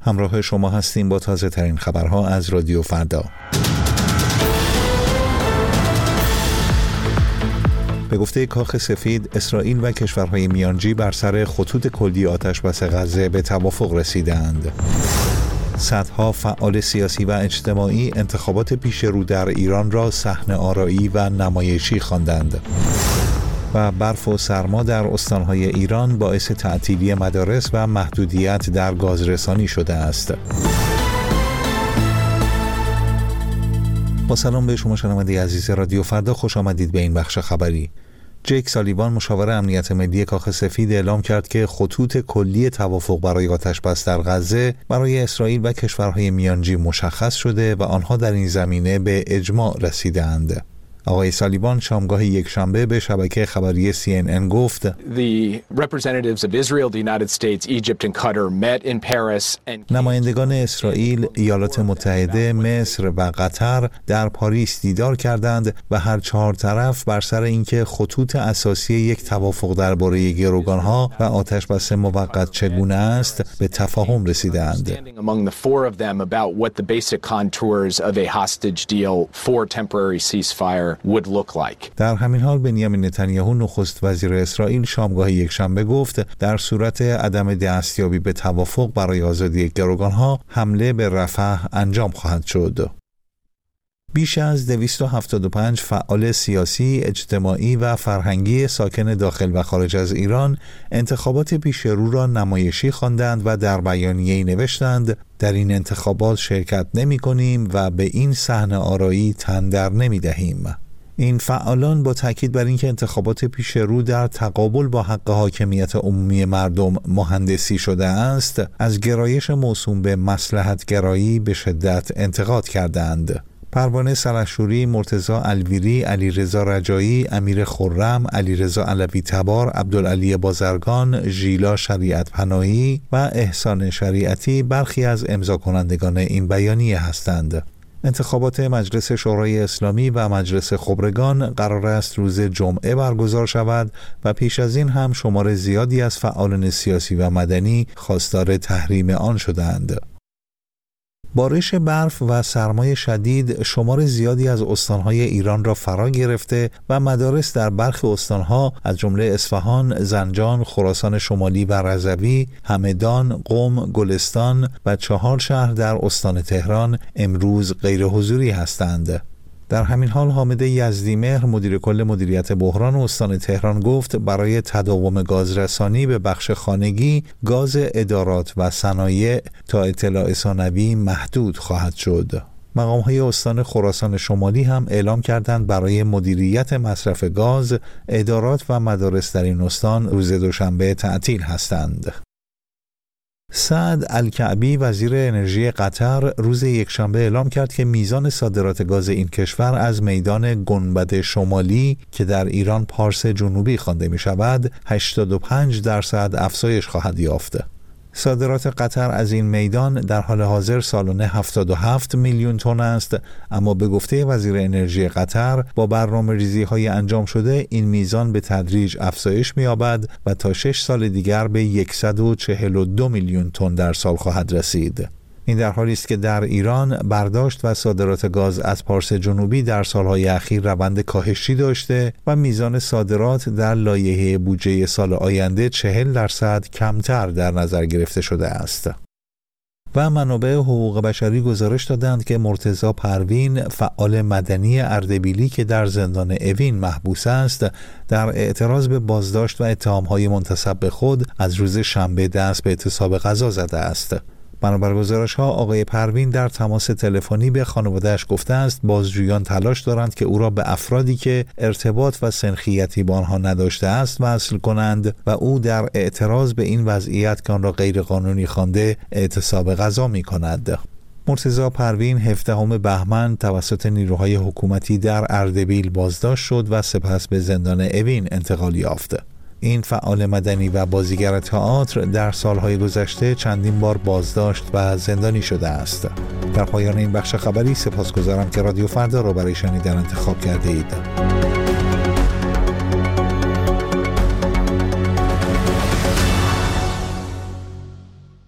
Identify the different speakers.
Speaker 1: همراه شما هستیم با تازه ترین خبرها از رادیو فردا به گفته کاخ سفید اسرائیل و کشورهای میانجی بر سر خطوط کلی آتش بس غزه به توافق رسیدند صدها فعال سیاسی و اجتماعی انتخابات پیش رو در ایران را صحنه آرایی و نمایشی خواندند. و برف و سرما در استانهای ایران باعث تعطیلی مدارس و محدودیت در گازرسانی شده است. با سلام به شما شنونده عزیز رادیو فردا خوش آمدید به این بخش خبری. جیک سالیوان مشاور امنیت ملی کاخ سفید اعلام کرد که خطوط کلی توافق برای آتش بس در غزه برای اسرائیل و کشورهای میانجی مشخص شده و آنها در این زمینه به اجماع رسیدند. آقای سالیبان شامگاه یک شنبه به شبکه خبری CNN گفت نمایندگان اسرائیل، ایالات متحده، مصر و قطر در پاریس دیدار کردند و هر چهار طرف بر سر اینکه خطوط اساسی یک توافق درباره گروگانها و آتش بس موقت چگونه است به تفاهم رسیدند. در همین حال بنیامین نتانیاهو نخست وزیر اسرائیل شامگاه یکشنبه گفت در صورت عدم دستیابی به توافق برای آزادی گروگانها حمله به رفح انجام خواهد شد. بیش از 275 فعال سیاسی، اجتماعی و فرهنگی ساکن داخل و خارج از ایران انتخابات پیش رو را نمایشی خواندند و در بیانیه نوشتند در این انتخابات شرکت نمی کنیم و به این صحنه آرایی تندر نمی دهیم. این فعالان با تاکید بر اینکه انتخابات پیش رو در تقابل با حق حاکمیت عمومی مردم مهندسی شده است از گرایش موسوم به مسلحت گرایی به شدت انتقاد کردند پروانه سلحشوری، مرتزا الویری، علیرضا رجایی، امیر خرم، علیرضا علوی تبار، عبدالعلی بازرگان، ژیلا شریعت پناهی و احسان شریعتی برخی از امضا کنندگان این بیانیه هستند. انتخابات مجلس شورای اسلامی و مجلس خبرگان قرار است روز جمعه برگزار شود و پیش از این هم شمار زیادی از فعالان سیاسی و مدنی خواستار تحریم آن شدند. بارش برف و سرمای شدید شمار زیادی از استانهای ایران را فرا گرفته و مدارس در برخی استانها از جمله اصفهان، زنجان، خراسان شمالی و رضوی، همدان، قم، گلستان و چهار شهر در استان تهران امروز غیر حضوری هستند. در همین حال حامد یزدیمهر مدیر کل مدیریت بحران استان تهران گفت برای تداوم گازرسانی به بخش خانگی گاز ادارات و صنایع تا اطلاع ثانوی محدود خواهد شد. مقام های استان خراسان شمالی هم اعلام کردند برای مدیریت مصرف گاز ادارات و مدارس در این استان روز دوشنبه تعطیل هستند. سعد الکعبی وزیر انرژی قطر روز یکشنبه اعلام کرد که میزان صادرات گاز این کشور از میدان گنبد شمالی که در ایران پارس جنوبی خوانده می شود 85 درصد افزایش خواهد یافت. صادرات قطر از این میدان در حال حاضر سالانه 77 میلیون تن است اما به گفته وزیر انرژی قطر با برنامه ریزی های انجام شده این میزان به تدریج افزایش می‌یابد و تا 6 سال دیگر به 142 میلیون تن در سال خواهد رسید. این در حالی است که در ایران برداشت و صادرات گاز از پارس جنوبی در سالهای اخیر روند کاهشی داشته و میزان صادرات در لایحه بودجه سال آینده چهل درصد کمتر در نظر گرفته شده است. و منابع حقوق بشری گزارش دادند که مرتزا پروین فعال مدنی اردبیلی که در زندان اوین محبوس است در اعتراض به بازداشت و اتهامهای منتصب به خود از روز شنبه دست به اعتصاب غذا زده است بنابر گزارش ها آقای پروین در تماس تلفنی به خانوادهش گفته است بازجویان تلاش دارند که او را به افرادی که ارتباط و سنخیتی با آنها نداشته است وصل کنند و او در اعتراض به این وضعیت که آن را غیرقانونی خوانده اعتصاب غذا می کند. مرتزا پروین هفدهم بهمن توسط نیروهای حکومتی در اردبیل بازداشت شد و سپس به زندان اوین انتقال یافت. این فعال مدنی و بازیگر تئاتر در سالهای گذشته چندین بار بازداشت و زندانی شده است. در پایان این بخش خبری سپاسگزارم که رادیو فردا را برای شنیدن انتخاب کرده اید